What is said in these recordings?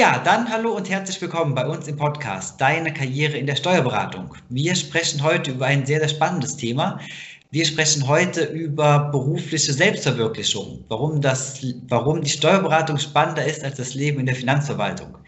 Ja, dann hallo und herzlich willkommen bei uns im Podcast Deine Karriere in der Steuerberatung. Wir sprechen heute über ein sehr, sehr spannendes Thema. Wir sprechen heute über berufliche Selbstverwirklichung, warum, das, warum die Steuerberatung spannender ist als das Leben in der Finanzverwaltung.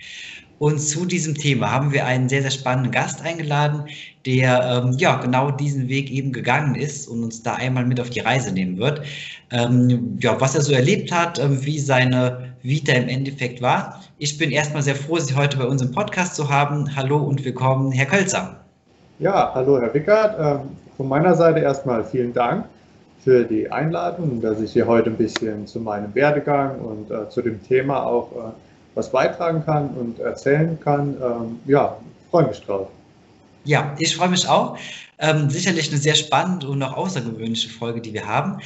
Und zu diesem Thema haben wir einen sehr, sehr spannenden Gast eingeladen, der ähm, ja genau diesen Weg eben gegangen ist und uns da einmal mit auf die Reise nehmen wird. Ähm, ja, was er so erlebt hat, ähm, wie seine Vita im Endeffekt war. Ich bin erstmal sehr froh, Sie heute bei uns im Podcast zu haben. Hallo und willkommen, Herr Kölzer. Ja, hallo, Herr Wickert. Ähm, von meiner Seite erstmal vielen Dank für die Einladung, dass ich hier heute ein bisschen zu meinem Werdegang und äh, zu dem Thema auch äh, was beitragen kann und erzählen kann. Ähm, ja, freue mich drauf. Ja, ich freue mich auch. Ähm, sicherlich eine sehr spannende und auch außergewöhnliche Folge, die wir haben.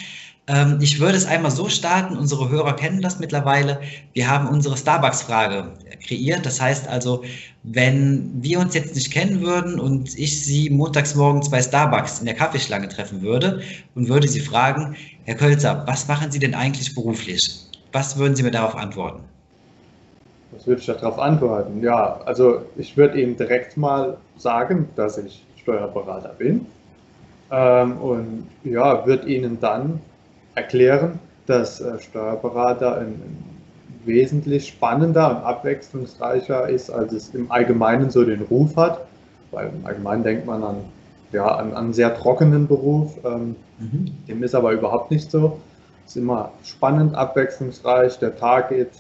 Ähm, ich würde es einmal so starten, unsere Hörer kennen das mittlerweile. Wir haben unsere Starbucks-Frage kreiert. Das heißt also, wenn wir uns jetzt nicht kennen würden und ich Sie montags morgens bei Starbucks in der Kaffeeschlange treffen würde und würde Sie fragen, Herr Kölzer, was machen Sie denn eigentlich beruflich? Was würden Sie mir darauf antworten? Würde ich darauf antworten? Ja, also ich würde Ihnen direkt mal sagen, dass ich Steuerberater bin ähm, und ja, würde Ihnen dann erklären, dass äh, Steuerberater ein, ein, wesentlich spannender und abwechslungsreicher ist, als es im Allgemeinen so den Ruf hat. Weil im Allgemeinen denkt man an, ja, an, an einen sehr trockenen Beruf. Ähm, mhm. Dem ist aber überhaupt nicht so. Es ist immer spannend, abwechslungsreich. Der Tag geht,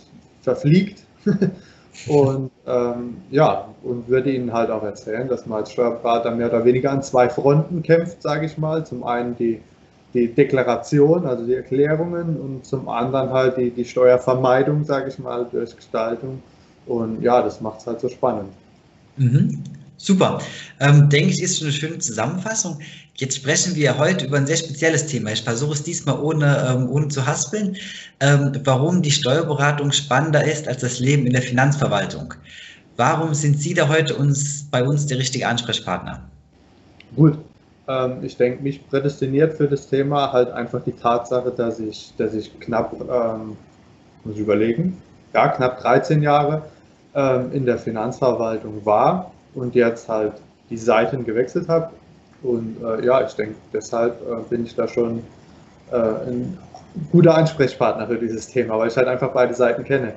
verfliegt und ähm, ja, und würde Ihnen halt auch erzählen, dass man als Steuerberater mehr oder weniger an zwei Fronten kämpft, sage ich mal. Zum einen die, die Deklaration, also die Erklärungen und zum anderen halt die, die Steuervermeidung, sage ich mal, durch Gestaltung. Und ja, das macht es halt so spannend. Mhm. Super. Ähm, denke ich, ist eine schöne Zusammenfassung. Jetzt sprechen wir heute über ein sehr spezielles Thema. Ich versuche es diesmal ohne, ähm, ohne zu haspeln, ähm, warum die Steuerberatung spannender ist als das Leben in der Finanzverwaltung. Warum sind Sie da heute uns, bei uns der richtige Ansprechpartner? Gut, ähm, ich denke, mich prädestiniert für das Thema halt einfach die Tatsache, dass ich, dass ich knapp, ähm, muss ich überlegen, ja, knapp 13 Jahre ähm, in der Finanzverwaltung war und jetzt halt die Seiten gewechselt habe. Und äh, ja, ich denke, deshalb äh, bin ich da schon äh, ein guter Ansprechpartner für dieses Thema, weil ich halt einfach beide Seiten kenne.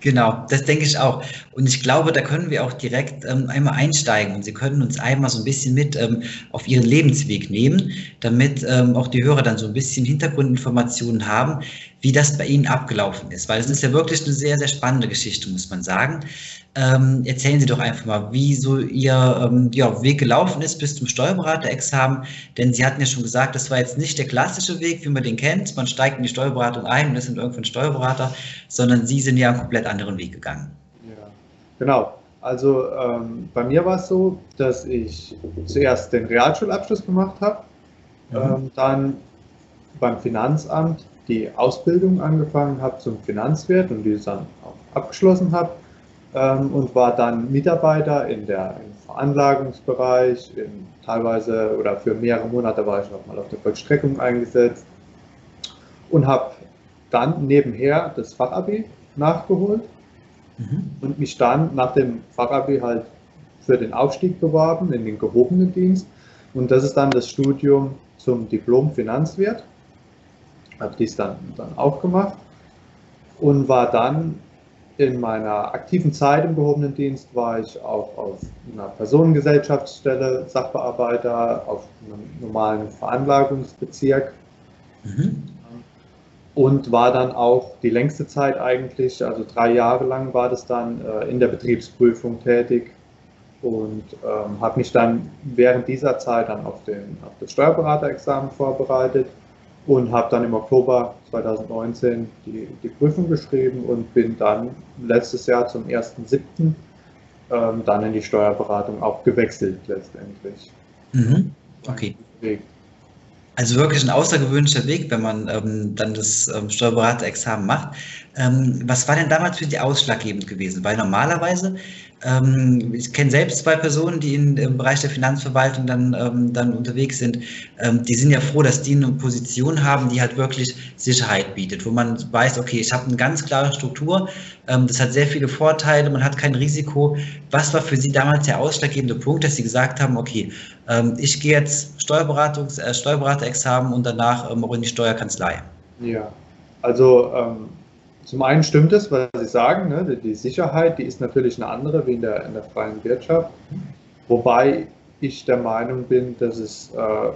Genau, das denke ich auch. Und ich glaube, da können wir auch direkt ähm, einmal einsteigen und Sie können uns einmal so ein bisschen mit ähm, auf Ihren Lebensweg nehmen, damit ähm, auch die Hörer dann so ein bisschen Hintergrundinformationen haben, wie das bei Ihnen abgelaufen ist. Weil es ist ja wirklich eine sehr, sehr spannende Geschichte, muss man sagen. Ähm, erzählen Sie doch einfach mal, wie so Ihr ähm, ja, Weg gelaufen ist bis zum Steuerberaterexamen. Denn Sie hatten ja schon gesagt, das war jetzt nicht der klassische Weg, wie man den kennt. Man steigt in die Steuerberatung ein und ist dann irgendwann Steuerberater, sondern Sie sind ja einen komplett anderen Weg gegangen. Ja, genau. Also ähm, bei mir war es so, dass ich zuerst den Realschulabschluss gemacht habe, mhm. ähm, dann beim Finanzamt die Ausbildung angefangen habe zum Finanzwirt und die dann auch abgeschlossen habe ähm, und war dann Mitarbeiter in der, im Veranlagungsbereich, in, teilweise oder für mehrere Monate war ich noch mal auf der Vollstreckung eingesetzt und habe dann nebenher das Fachabi nachgeholt mhm. und mich dann nach dem Fachabi halt für den Aufstieg beworben in den gehobenen Dienst. Und das ist dann das Studium zum Diplom Finanzwirt. Habe dies dann, dann auch gemacht und war dann in meiner aktiven Zeit im gehobenen Dienst war ich auch auf einer Personengesellschaftsstelle Sachbearbeiter, auf einem normalen Veranlagungsbezirk mhm. und war dann auch die längste Zeit eigentlich, also drei Jahre lang war das dann äh, in der Betriebsprüfung tätig und ähm, habe mich dann während dieser Zeit dann auf, den, auf das Steuerberaterexamen vorbereitet und habe dann im Oktober 2019 die, die Prüfung geschrieben und bin dann letztes Jahr zum 1.7. Ähm, dann in die Steuerberatung auch gewechselt letztendlich. Mhm. Okay. Also wirklich ein außergewöhnlicher Weg, wenn man ähm, dann das ähm, Steuerberaterexamen macht. Ähm, was war denn damals für Sie ausschlaggebend gewesen? Weil normalerweise Ähm, ich kenne selbst zwei Personen, die in, im Bereich der Finanzverwaltung dann, ähm, dann unterwegs sind. Ähm, die sind ja froh, dass die eine Position haben, die halt wirklich Sicherheit bietet, wo man weiß, okay, ich habe eine ganz klare Struktur, ähm, das hat sehr viele Vorteile, man hat kein Risiko. Was war für Sie damals der ausschlaggebende Punkt, dass Sie gesagt haben, okay, ähm, ich gehe jetzt Steuerberatungs-, äh, Steuerberaterexamen und danach ähm, auch in die Steuerkanzlei? Ja, also zum einen stimmt es, was Sie sagen, ne? die Sicherheit, die ist natürlich eine andere wie in der, in der freien Wirtschaft. Wobei ich der Meinung bin, dass es äh,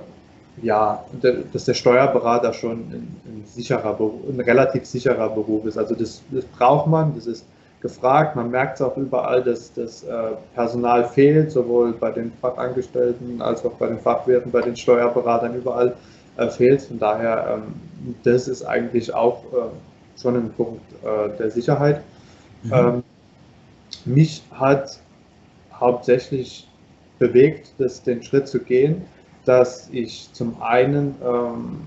ja, dass der Steuerberater schon ein, ein, sicherer, ein relativ sicherer Beruf ist. Also das, das, braucht man, das ist gefragt. Man merkt es auch überall, dass das äh, Personal fehlt, sowohl bei den Fachangestellten als auch bei den Fachwirten, bei den Steuerberatern überall äh, fehlt. Von daher, ähm, das ist eigentlich auch äh, schon ein Punkt äh, der Sicherheit. Mhm. Ähm, mich hat hauptsächlich bewegt, das, den Schritt zu gehen, dass ich zum einen ähm,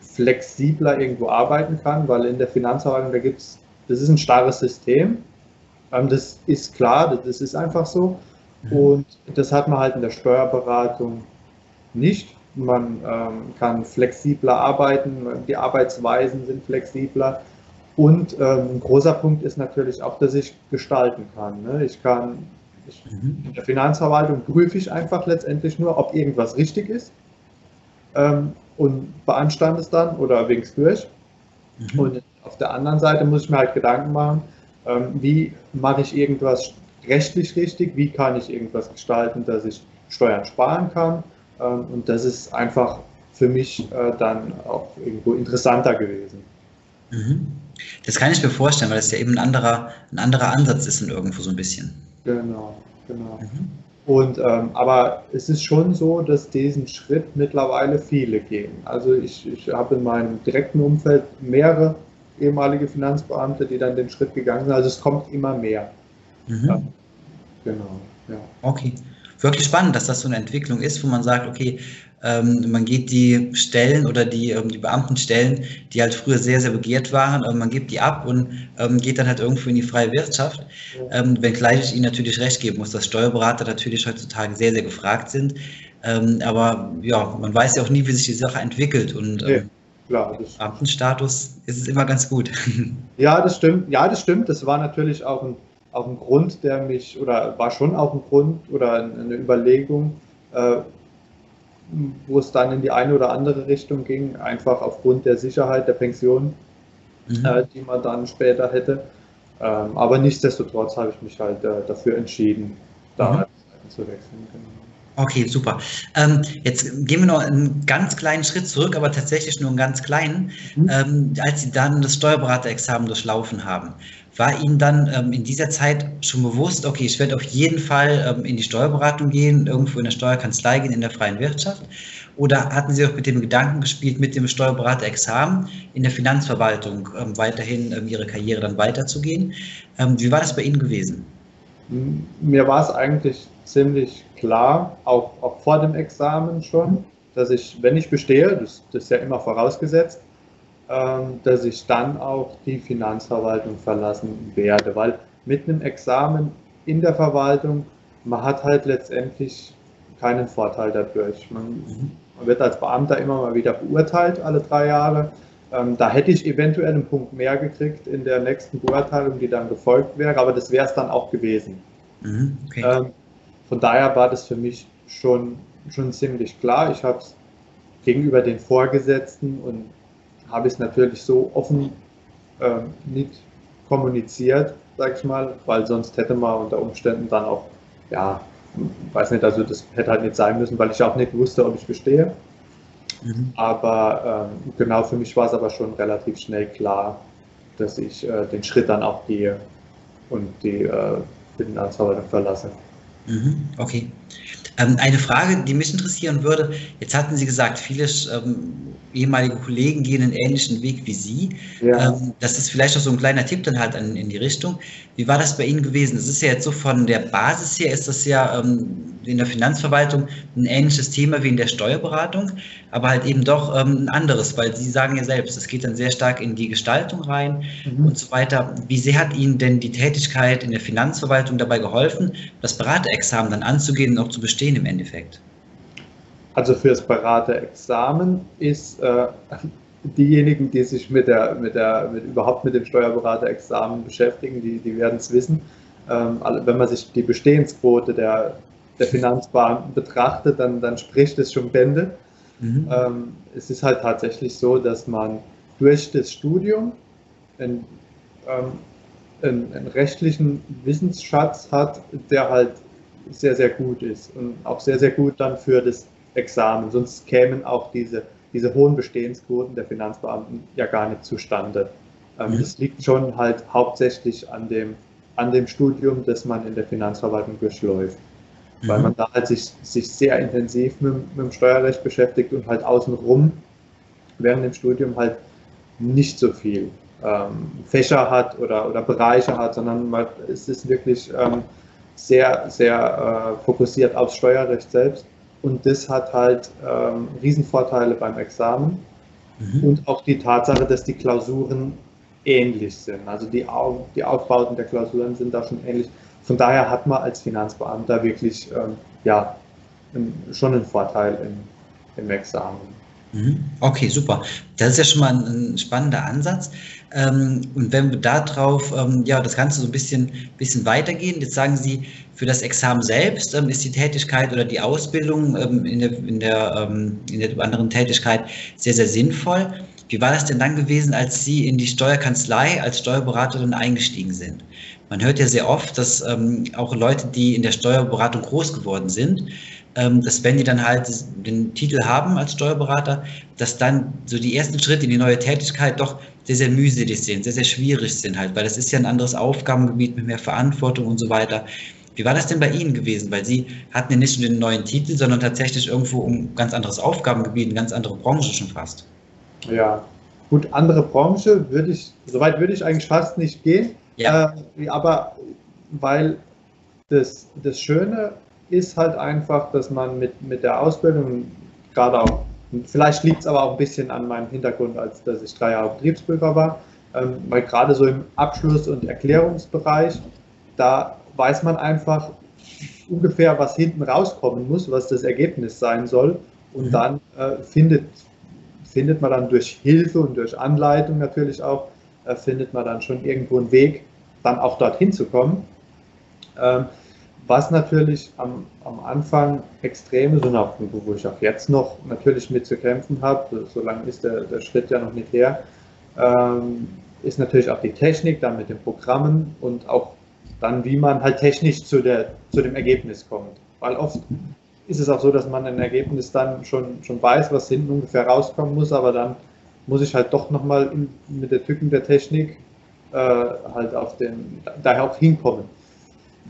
flexibler irgendwo arbeiten kann, weil in der Finanzverwaltung, da gibt es, das ist ein starres System. Ähm, das ist klar, das ist einfach so. Mhm. Und das hat man halt in der Steuerberatung nicht. Man ähm, kann flexibler arbeiten, die Arbeitsweisen sind flexibler. Und ähm, ein großer Punkt ist natürlich auch, dass ich gestalten kann. Ne? Ich kann, ich, mhm. in der Finanzverwaltung prüfe ich einfach letztendlich nur, ob irgendwas richtig ist ähm, und beanstande es dann oder wegen es durch. Mhm. Und auf der anderen Seite muss ich mir halt Gedanken machen, ähm, wie mache ich irgendwas rechtlich richtig, wie kann ich irgendwas gestalten, dass ich Steuern sparen kann. Ähm, und das ist einfach für mich äh, dann auch irgendwo interessanter gewesen. Mhm. Das kann ich mir vorstellen, weil das ja eben ein anderer, ein anderer Ansatz ist in irgendwo so ein bisschen. Genau, genau. Mhm. Und ähm, aber es ist schon so, dass diesen Schritt mittlerweile viele gehen. Also ich, ich habe in meinem direkten Umfeld mehrere ehemalige Finanzbeamte, die dann den Schritt gegangen sind. Also es kommt immer mehr. Mhm. Ja, genau. Ja. Okay. Wirklich spannend, dass das so eine Entwicklung ist, wo man sagt, okay, ähm, man geht die Stellen oder die, ähm, die Beamtenstellen, die halt früher sehr, sehr begehrt waren, ähm, man gibt die ab und ähm, geht dann halt irgendwo in die freie Wirtschaft. Ähm, wenngleich ich Ihnen natürlich recht geben muss, dass Steuerberater natürlich heutzutage sehr, sehr gefragt sind. Ähm, aber ja, man weiß ja auch nie, wie sich die Sache entwickelt und ja, klar, das Beamtenstatus ist es immer ganz gut. Ja, das stimmt. Ja, das stimmt. Das war natürlich auch ein, auch ein Grund, der mich, oder war schon auch ein Grund oder eine Überlegung, äh, wo es dann in die eine oder andere Richtung ging, einfach aufgrund der Sicherheit der Pension, mhm. äh, die man dann später hätte. Ähm, aber nichtsdestotrotz habe ich mich halt äh, dafür entschieden, da mhm. zu wechseln. Genau. Okay, super. Ähm, jetzt gehen wir noch einen ganz kleinen Schritt zurück, aber tatsächlich nur einen ganz kleinen. Mhm. Ähm, als Sie dann das Steuerberaterexamen durchlaufen haben, war Ihnen dann ähm, in dieser Zeit schon bewusst, okay, ich werde auf jeden Fall ähm, in die Steuerberatung gehen, irgendwo in der Steuerkanzlei gehen, in der freien Wirtschaft? Oder hatten Sie auch mit dem Gedanken gespielt, mit dem Steuerberaterexamen in der Finanzverwaltung ähm, weiterhin ähm, Ihre Karriere dann weiterzugehen? Wie war das bei Ihnen gewesen? Mir war es eigentlich ziemlich klar, auch, auch vor dem Examen schon, dass ich, wenn ich bestehe, das, das ist ja immer vorausgesetzt, ähm, dass ich dann auch die Finanzverwaltung verlassen werde, weil mit einem Examen in der Verwaltung, man hat halt letztendlich keinen Vorteil dadurch. Man, man wird als Beamter immer mal wieder beurteilt, alle drei Jahre. Ähm, da hätte ich eventuell einen Punkt mehr gekriegt in der nächsten Beurteilung, die dann gefolgt wäre, aber das wäre es dann auch gewesen. Mhm, okay. ähm, von daher war das für mich schon, schon ziemlich klar. Ich habe es gegenüber den Vorgesetzten und habe es natürlich so offen äh, nicht kommuniziert, sag ich mal, weil sonst hätte man unter Umständen dann auch, ja, weiß nicht, also das hätte halt nicht sein müssen, weil ich auch nicht wusste, ob ich bestehe. Mhm. Aber ähm, genau für mich war es aber schon relativ schnell klar, dass ich äh, den Schritt dann auch gehe und die äh, Finanzverwaltung verlasse. Mhm, okay. Ähm, eine Frage, die mich interessieren würde, jetzt hatten Sie gesagt, viele ähm, ehemalige Kollegen gehen einen ähnlichen Weg wie Sie. Ja. Ähm, das ist vielleicht auch so ein kleiner Tipp dann halt in die Richtung. Wie war das bei Ihnen gewesen? Das ist ja jetzt so von der Basis her, ist das ja, in der Finanzverwaltung ein ähnliches Thema wie in der Steuerberatung, aber halt eben doch ähm, ein anderes, weil Sie sagen ja selbst, es geht dann sehr stark in die Gestaltung rein mhm. und so weiter. Wie sehr hat Ihnen denn die Tätigkeit in der Finanzverwaltung dabei geholfen, das Beraterexamen dann anzugehen und auch zu bestehen im Endeffekt? Also fürs Beraterexamen ist äh, diejenigen, die sich mit der, mit der, mit, überhaupt mit dem Steuerberaterexamen beschäftigen, die, die werden es wissen. Ähm, wenn man sich die Bestehensquote der, der Finanzbeamten betrachtet, dann, dann spricht es schon Bände. Mhm. Ähm, es ist halt tatsächlich so, dass man durch das Studium einen, ähm, einen, einen rechtlichen Wissensschatz hat, der halt sehr, sehr gut ist und auch sehr, sehr gut dann für das Examen. Sonst kämen auch diese diese hohen Bestehensquoten der Finanzbeamten ja gar nicht zustande. Ähm, mhm. Das liegt schon halt hauptsächlich an dem, an dem Studium, das man in der Finanzverwaltung durchläuft. Mhm. Weil man da halt sich, sich sehr intensiv mit, mit dem Steuerrecht beschäftigt und halt außenrum während dem Studium halt nicht so viel ähm, Fächer hat oder, oder Bereiche hat, sondern man, es ist wirklich ähm, sehr, sehr äh, fokussiert aufs Steuerrecht selbst. Und das hat halt ähm, Riesenvorteile beim Examen mhm. und auch die Tatsache, dass die Klausuren ähnlich sind. Also die, Au die Aufbauten der Klausuren sind da schon ähnlich. Von daher hat man als Finanzbeamter wirklich ähm, ja, schon einen Vorteil im, im Examen. Mhm. Okay, super. Das ist ja schon mal ein, spannender Ansatz. Ähm, und wenn wir darauf ähm, ja, das Ganze so ein bisschen, bisschen weitergehen, jetzt sagen Sie, für das Examen selbst ähm, ist die Tätigkeit oder die Ausbildung in, der, in, der, in der anderen Tätigkeit sehr, sehr sinnvoll. Wie war das denn dann gewesen, als Sie in die Steuerkanzlei als Steuerberaterin eingestiegen sind? Man hört ja sehr oft, dass auch Leute, die in der Steuerberatung groß geworden sind, ähm, dass wenn die dann halt den Titel haben als Steuerberater, dass dann so die ersten Schritte in die neue Tätigkeit doch sehr, sehr mühselig sind, sehr, sehr schwierig sind halt, weil das ist ja ein anderes Aufgabengebiet mit mehr Verantwortung und so weiter. Wie war das denn bei Ihnen gewesen? Weil Sie hatten ja nicht nur den neuen Titel, sondern tatsächlich irgendwo ein ganz anderes Aufgabengebiet, eine ganz andere Branche schon fast. Ja, gut, andere Branche würde ich, soweit würde ich eigentlich fast nicht gehen. Ja. Äh, aber weil das, das Schöne ist halt einfach, dass man mit, mit der Ausbildung, gerade auch, vielleicht liegt es aber auch ein bisschen an meinem Hintergrund, als dass ich drei Jahre Betriebsprüfer war, ähm, weil gerade so im Abschluss- und Erklärungsbereich, da weiß man einfach ungefähr, was hinten rauskommen muss, was das Ergebnis sein soll. Und mhm. dann äh, findet, findet man dann durch Hilfe und durch Anleitung natürlich auch, äh, findet man dann schon irgendwo einen Weg, dann auch dorthin zu kommen. Ähm, was natürlich am, am Anfang extrem ist und auch, wo ich auch jetzt noch natürlich mit zu kämpfen habe, so lange ist der, der Schritt ja noch nicht her, ähm, ist natürlich auch die Technik, dann mit den Programmen und auch dann, wie man halt technisch zu, der, zu dem Ergebnis kommt. Weil oft ist es auch so, dass man ein Ergebnis dann schon, schon weiß, was hinten ungefähr rauskommen muss, aber dann muss ich halt doch nochmal mit der Tücken der Technik äh, halt auf den, daher auch hinkommen.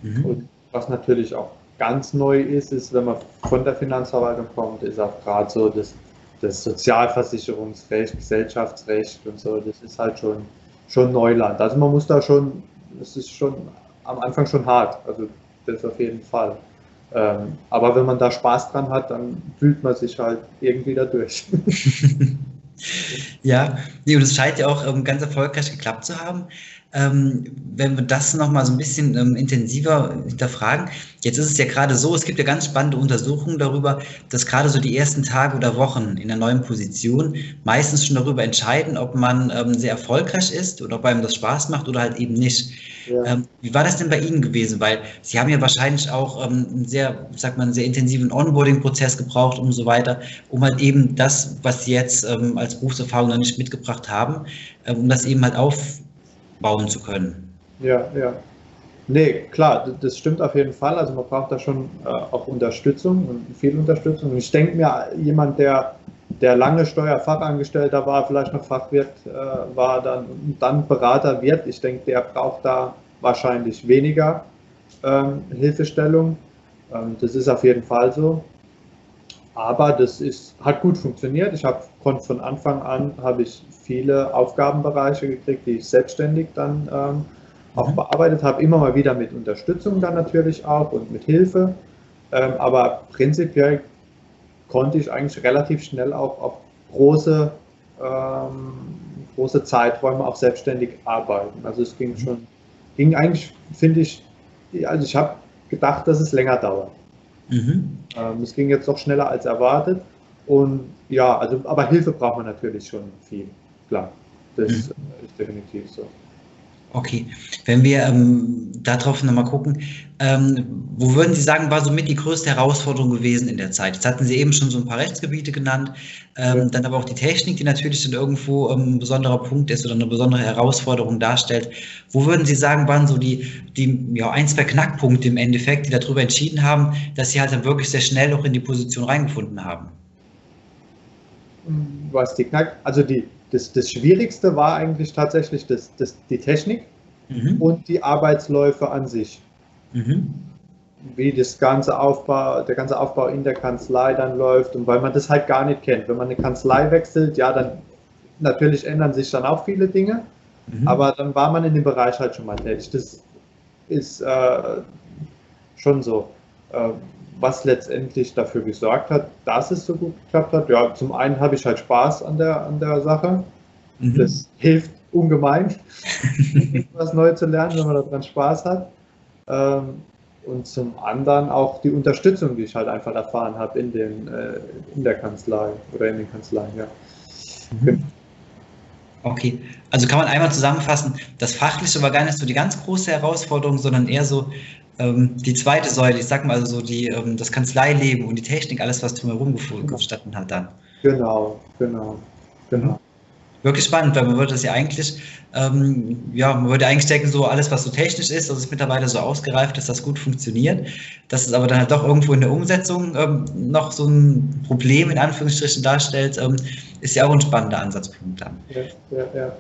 Mhm. Und was natürlich auch ganz neu ist, ist, wenn man von der Finanzverwaltung kommt, ist auch gerade so das, das Sozialversicherungsrecht, Gesellschaftsrecht und so, das ist halt schon, schon Neuland. Also man muss da schon, das ist schon am Anfang schon hart, also das auf jeden Fall. Ähm, aber wenn man da Spaß dran hat, dann fühlt man sich halt irgendwie da durch. ja, und es scheint ja auch ähm, ganz erfolgreich geklappt zu haben. Ähm, wenn wir das nochmal so ein bisschen ähm, intensiver hinterfragen. Jetzt ist es ja gerade so, es gibt ja ganz spannende Untersuchungen darüber, dass gerade so die ersten Tage oder Wochen in der neuen Position meistens schon darüber entscheiden, ob man ähm, sehr erfolgreich ist oder ob einem das Spaß macht oder halt eben nicht. Ja. Wie war das denn bei Ihnen gewesen? Weil Sie haben ja wahrscheinlich auch einen sehr, sagt man, sehr intensiven Onboarding-Prozess gebraucht und so weiter, um halt eben das, was Sie jetzt als Berufserfahrung noch nicht mitgebracht haben, um das eben halt auf bauen zu können. Ja, ja. Nee, klar, das stimmt auf jeden Fall. Also man braucht da schon äh, auch Unterstützung und viel Unterstützung. Und ich denke mir, jemand, der, der lange Steuerfachangestellter war, vielleicht noch Fachwirt äh, war, dann, dann Berater wird, ich denke, der braucht da wahrscheinlich weniger ähm, Hilfestellung. Ähm, das ist auf jeden Fall so. Aber das ist, hat gut funktioniert. Ich habe von Anfang an habe ich viele Aufgabenbereiche gekriegt, die ich selbstständig dann ähm, auch mhm. bearbeitet habe, immer mal wieder mit Unterstützung dann natürlich auch und mit Hilfe. Ähm, aber prinzipiell konnte ich eigentlich relativ schnell auch auf große, ähm, große Zeiträume auch selbstständig arbeiten. Also es ging mhm. schon, ging eigentlich, finde ich, also ich habe gedacht, dass es länger dauert. Mhm. Ähm, es ging jetzt doch schneller als erwartet. Und ja, also, aber Hilfe braucht man natürlich schon viel, klar. Das mhm. ist definitiv so. Okay, wenn wir ähm, darauf nochmal gucken, ähm, wo würden Sie sagen, war somit die größte Herausforderung gewesen in der Zeit? Jetzt hatten Sie eben schon so ein paar Rechtsgebiete genannt, ähm, ja. dann aber auch die Technik, die natürlich dann irgendwo ähm, ein besonderer Punkt ist oder eine besondere Herausforderung darstellt. Wo würden Sie sagen, waren so die, die ja, ein, zwei Knackpunkte im Endeffekt, die darüber entschieden haben, dass Sie halt dann wirklich sehr schnell auch in die Position reingefunden haben? Was die Knack, also die, das, das Schwierigste war eigentlich tatsächlich das, das, die Technik mhm. und die Arbeitsläufe an sich. Mhm. Wie das ganze Aufbau, der ganze Aufbau in der Kanzlei dann läuft und weil man das halt gar nicht kennt. Wenn man eine Kanzlei wechselt, ja, dann natürlich ändern sich dann auch viele Dinge, mhm. aber dann war man in dem Bereich halt schon mal tätig. Das ist äh, schon so. Äh, was letztendlich dafür gesorgt hat, dass es so gut geklappt hat. Ja, zum einen habe ich halt Spaß an der, an der Sache. Mhm. Das hilft ungemein, etwas neu zu lernen, wenn man daran Spaß hat. Ähm, und zum anderen auch die Unterstützung, die ich halt einfach erfahren habe in, den, äh, in der Kanzlei oder in den Kanzleien. Ja. Mhm. Okay, also kann man einmal zusammenfassen, das Fachliche war gar nicht so die ganz große Herausforderung, sondern eher so die zweite Säule, ich sag mal also so die, ähm, das Kanzleileben und die Technik, alles was drumherum gestatten hat dann. Genau, genau, genau. Wirklich spannend, weil man würde das ja eigentlich, ähm, ja, man würde eigentlich denken, so alles, was so technisch ist, das ist mittlerweile so ausgereift, dass das gut funktioniert. Dass es aber dann halt doch irgendwo in der Umsetzung ähm, noch so ein Problem in Anführungsstrichen darstellt, ähm, ist ja auch ein spannender Ansatzpunkt dann. Ja, ja, ja.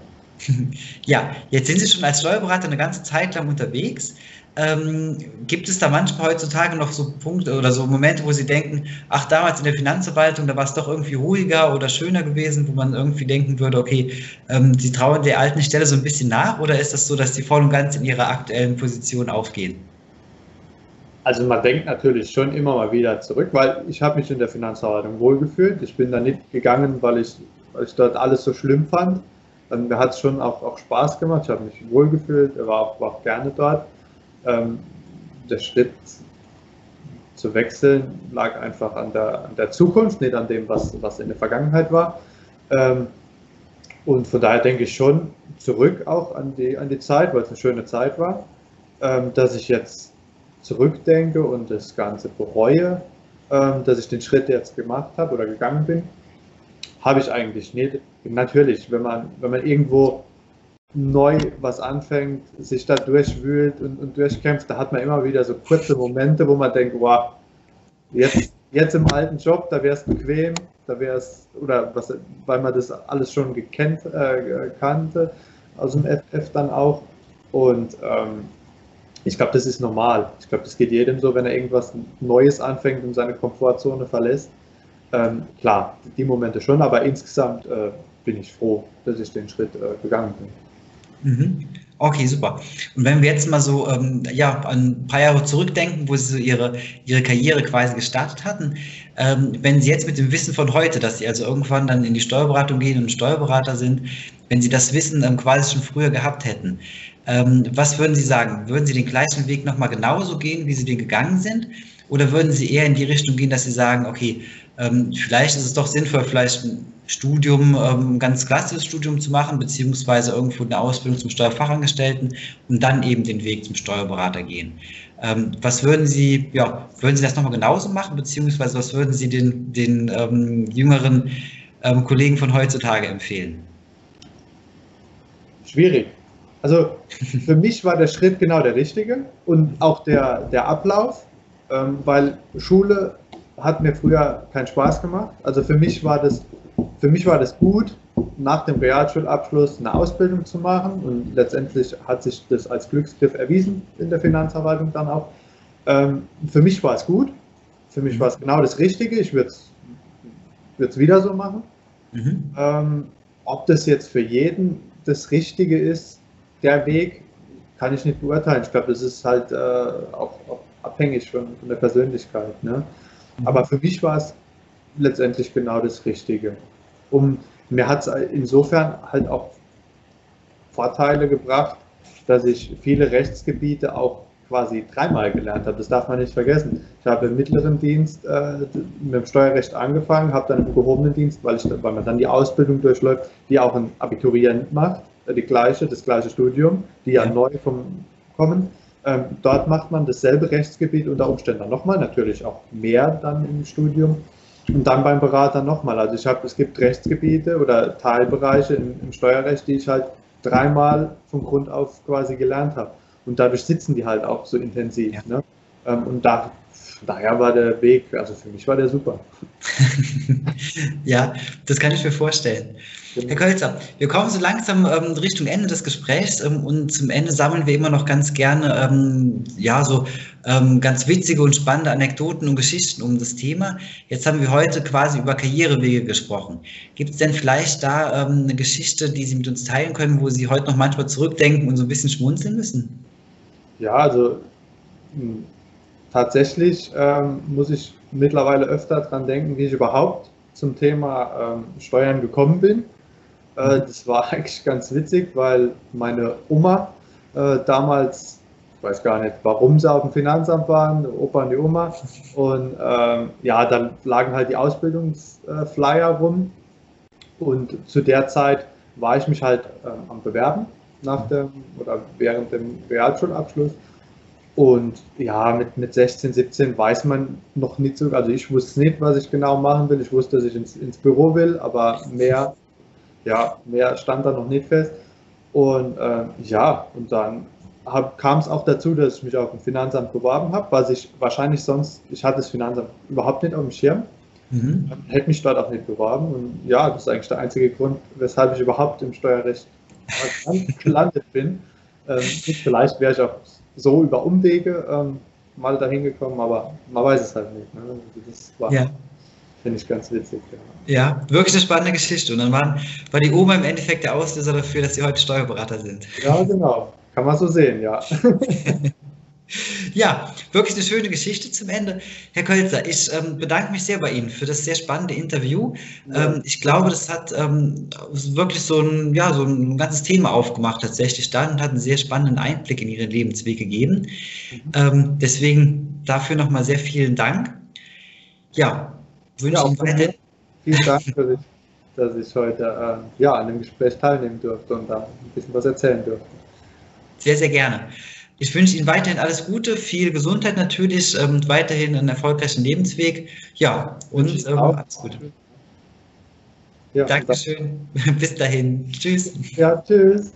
ja, jetzt sind Sie schon als Steuerberater eine ganze Zeit lang unterwegs. Ähm, gibt es da manchmal heutzutage noch so Punkte oder so Momente, wo Sie denken, ach, damals in der Finanzverwaltung, da war es doch irgendwie ruhiger oder schöner gewesen, wo man irgendwie denken würde, okay, ähm, Sie trauen der alten Stelle so ein bisschen nach oder ist das so, dass Sie voll und ganz in Ihrer aktuellen Position aufgehen? Also man denkt natürlich schon immer mal wieder zurück, weil ich habe mich in der Finanzverwaltung wohlgefühlt. Ich bin da nicht gegangen, weil ich, weil ich dort alles so schlimm fand. Dann hat es schon auch, auch Spaß gemacht. Ich habe mich wohlgefühlt, war auch, war auch gerne dort ähm, der Schritt zu wechseln lag einfach an der, an der Zukunft, nicht an dem, was, was in der Vergangenheit war. Ähm, und von daher denke ich schon zurück auch an die, an die Zeit, weil es eine schöne Zeit war, ähm, dass ich jetzt zurückdenke und das Ganze bereue, ähm, dass ich den Schritt jetzt gemacht habe oder gegangen bin, habe ich eigentlich nicht. Natürlich, wenn man, wenn man irgendwo neu was anfängt, sich da durchwühlt und, und, durchkämpft, da hat man immer wieder so kurze Momente, wo man denkt, wow, jetzt, jetzt im alten Job, da wäre es bequem, da wäre es, oder was, weil man das alles schon gekannt, äh, kannte, aus dem FF dann auch. Und ähm, ich glaube, das ist normal. Ich glaube, das geht jedem so, wenn er irgendwas Neues anfängt und seine Komfortzone verlässt. Ähm, klar, die Momente schon, aber insgesamt äh, bin ich froh, dass ich den Schritt äh, gegangen bin. Mhm. Okay, super. Und wenn wir jetzt mal so ähm, ja, ein paar Jahre zurückdenken, wo Sie so Ihre, Ihre Karriere quasi gestartet hatten, ähm, wenn Sie jetzt mit dem Wissen von heute, dass Sie also irgendwann dann in die Steuerberatung gehen und Steuerberater sind, wenn Sie das Wissen ähm, quasi schon früher gehabt hätten, ähm, was würden Sie sagen? Würden Sie den gleichen Weg nochmal genauso gehen, wie Sie den gegangen sind? Oder würden Sie eher in die Richtung gehen, dass Sie sagen, okay, ähm, vielleicht ist es doch sinnvoll, vielleicht ein Studium, ähm, ganz klassisches Studium zu machen, beziehungsweise irgendwo eine Ausbildung zum Steuerfachangestellten und dann eben den Weg zum Steuerberater gehen. Ähm, was würden Sie, ja, würden Sie das nochmal genauso machen, beziehungsweise was würden Sie den, den ähm, jüngeren ähm, Kollegen von heutzutage empfehlen? Schwierig. Also für mich war der Schritt genau der richtige und auch der, der Ablauf, ähm, weil Schule hat mir früher keinen Spaß gemacht. Also für mich war das, für mich war das gut, nach dem Realschulabschluss eine Ausbildung zu machen und letztendlich hat sich das als Glücksgriff erwiesen in der Finanzverwaltung dann auch. Ähm, für mich war es gut, für mich war es genau das Richtige, ich würde es wieder so machen. Mhm. Ähm, ob das jetzt für jeden das Richtige ist, der Weg, kann ich nicht beurteilen. Ich glaube, das ist halt äh, auch, auch abhängig von, von der Persönlichkeit. Ne? Mhm. Aber für mich war es letztendlich genau das Richtige. Um, mir hat es insofern halt auch Vorteile gebracht, dass ich viele Rechtsgebiete auch quasi dreimal gelernt habe. Das darf man nicht vergessen. Ich habe im mittleren Dienst äh, mit dem Steuerrecht angefangen, habe dann im gehobenen Dienst, weil, ich, weil man dann die Ausbildung durchläuft, die auch ein Abiturient macht, äh, die gleiche, das gleiche Studium, die ja, ja. neu vom, kommen. Ähm, dort macht man dasselbe Rechtsgebiet unter Umständen nochmal, natürlich auch mehr dann im Studium. Und dann beim Berater nochmal. Also ich habe, es gibt Rechtsgebiete oder Teilbereiche im, im Steuerrecht, die ich halt dreimal von Grund auf quasi gelernt habe. Und dadurch sitzen die halt auch so intensiv. Ja. Ne? Ähm, und da, daher war der Weg, also für mich war der super. ja, das kann ich mir vorstellen. Genau. Herr Kölzer, wir kommen so langsam ähm, Richtung Ende des Gesprächs ähm, und zum Ende sammeln wir immer noch ganz gerne ähm, ja so ähm, ganz witzige und spannende Anekdoten und Geschichten um das Thema. Jetzt haben wir heute quasi über Karrierewege gesprochen. Gibt es denn vielleicht da ähm, eine Geschichte, die Sie mit uns teilen können, wo Sie heute noch manchmal zurückdenken und so ein bisschen schmunzeln müssen? Ja, also tatsächlich ähm, muss ich mittlerweile öfter daran denken, wie ich überhaupt zum Thema ähm, Steuern gekommen bin. Äh, das war eigentlich ganz witzig, weil meine Oma äh, damals, ich weiß gar nicht, warum sie auf dem Finanzamt waren, der Opa und die Oma. Und ähm, ja, dann lagen halt die Ausbildungsflyer rum. Und zu der Zeit war ich mich halt ähm, am Bewerben nach dem oder während dem Realschulabschluss. Und ja, mit, mit 16, 17 weiß man noch nicht so, also ich wusste nicht, was ich genau machen will. Ich wusste, dass ich ins, ins Büro will, aber mehr, ja, mehr stand da noch nicht fest. Und äh, ja, und dann kam es auch dazu, dass ich mich auf dem Finanzamt beworben habe, was ich wahrscheinlich sonst, ich hatte das Finanzamt überhaupt nicht auf dem Schirm, mhm. hätte mich dort auch nicht beworben. Und ja, das ist eigentlich der einzige Grund, weshalb ich überhaupt im Steuerrecht gelandet bin. Ähm, vielleicht wäre ich auch so über Umwege ähm, mal dahin gekommen, aber man weiß es halt nicht. Ne? Das war, ja. finde ich ganz witzig. Ja. ja. wirklich eine spannende Geschichte. Und dann waren, war die Oma im Endeffekt der Auslöser dafür, dass Sie heute Steuerberater sind. Ja, genau. Kann man so sehen, ja. Ja, wirklich eine schöne Geschichte zum Ende. Herr Kölzer, ich ähm, bedanke mich sehr bei Ihnen für das sehr spannende Interview. Ähm, ich glaube, das hat ähm, wirklich so ein, ja, so ein ganzes Thema aufgemacht tatsächlich dann und hat einen sehr spannenden Einblick in Ihren Lebensweg gegeben. Mhm. Ähm, deswegen dafür nochmal sehr vielen Dank. Ja, wünsche ja, Ihnen weiterhin. Vielen Dank, dass ich, dass ich heute äh, ja, an dem Gespräch teilnehmen durfte und da ein bisschen was erzählen durfte. Sehr, sehr gerne. Ich wünsche Ihnen weiterhin alles Gute, viel Gesundheit natürlich und ähm, weiterhin einen erfolgreichen Lebensweg. Ja, und ähm, alles Gute. Ja, Dankeschön. Bis dahin. Tschüss. Ja, tschüss.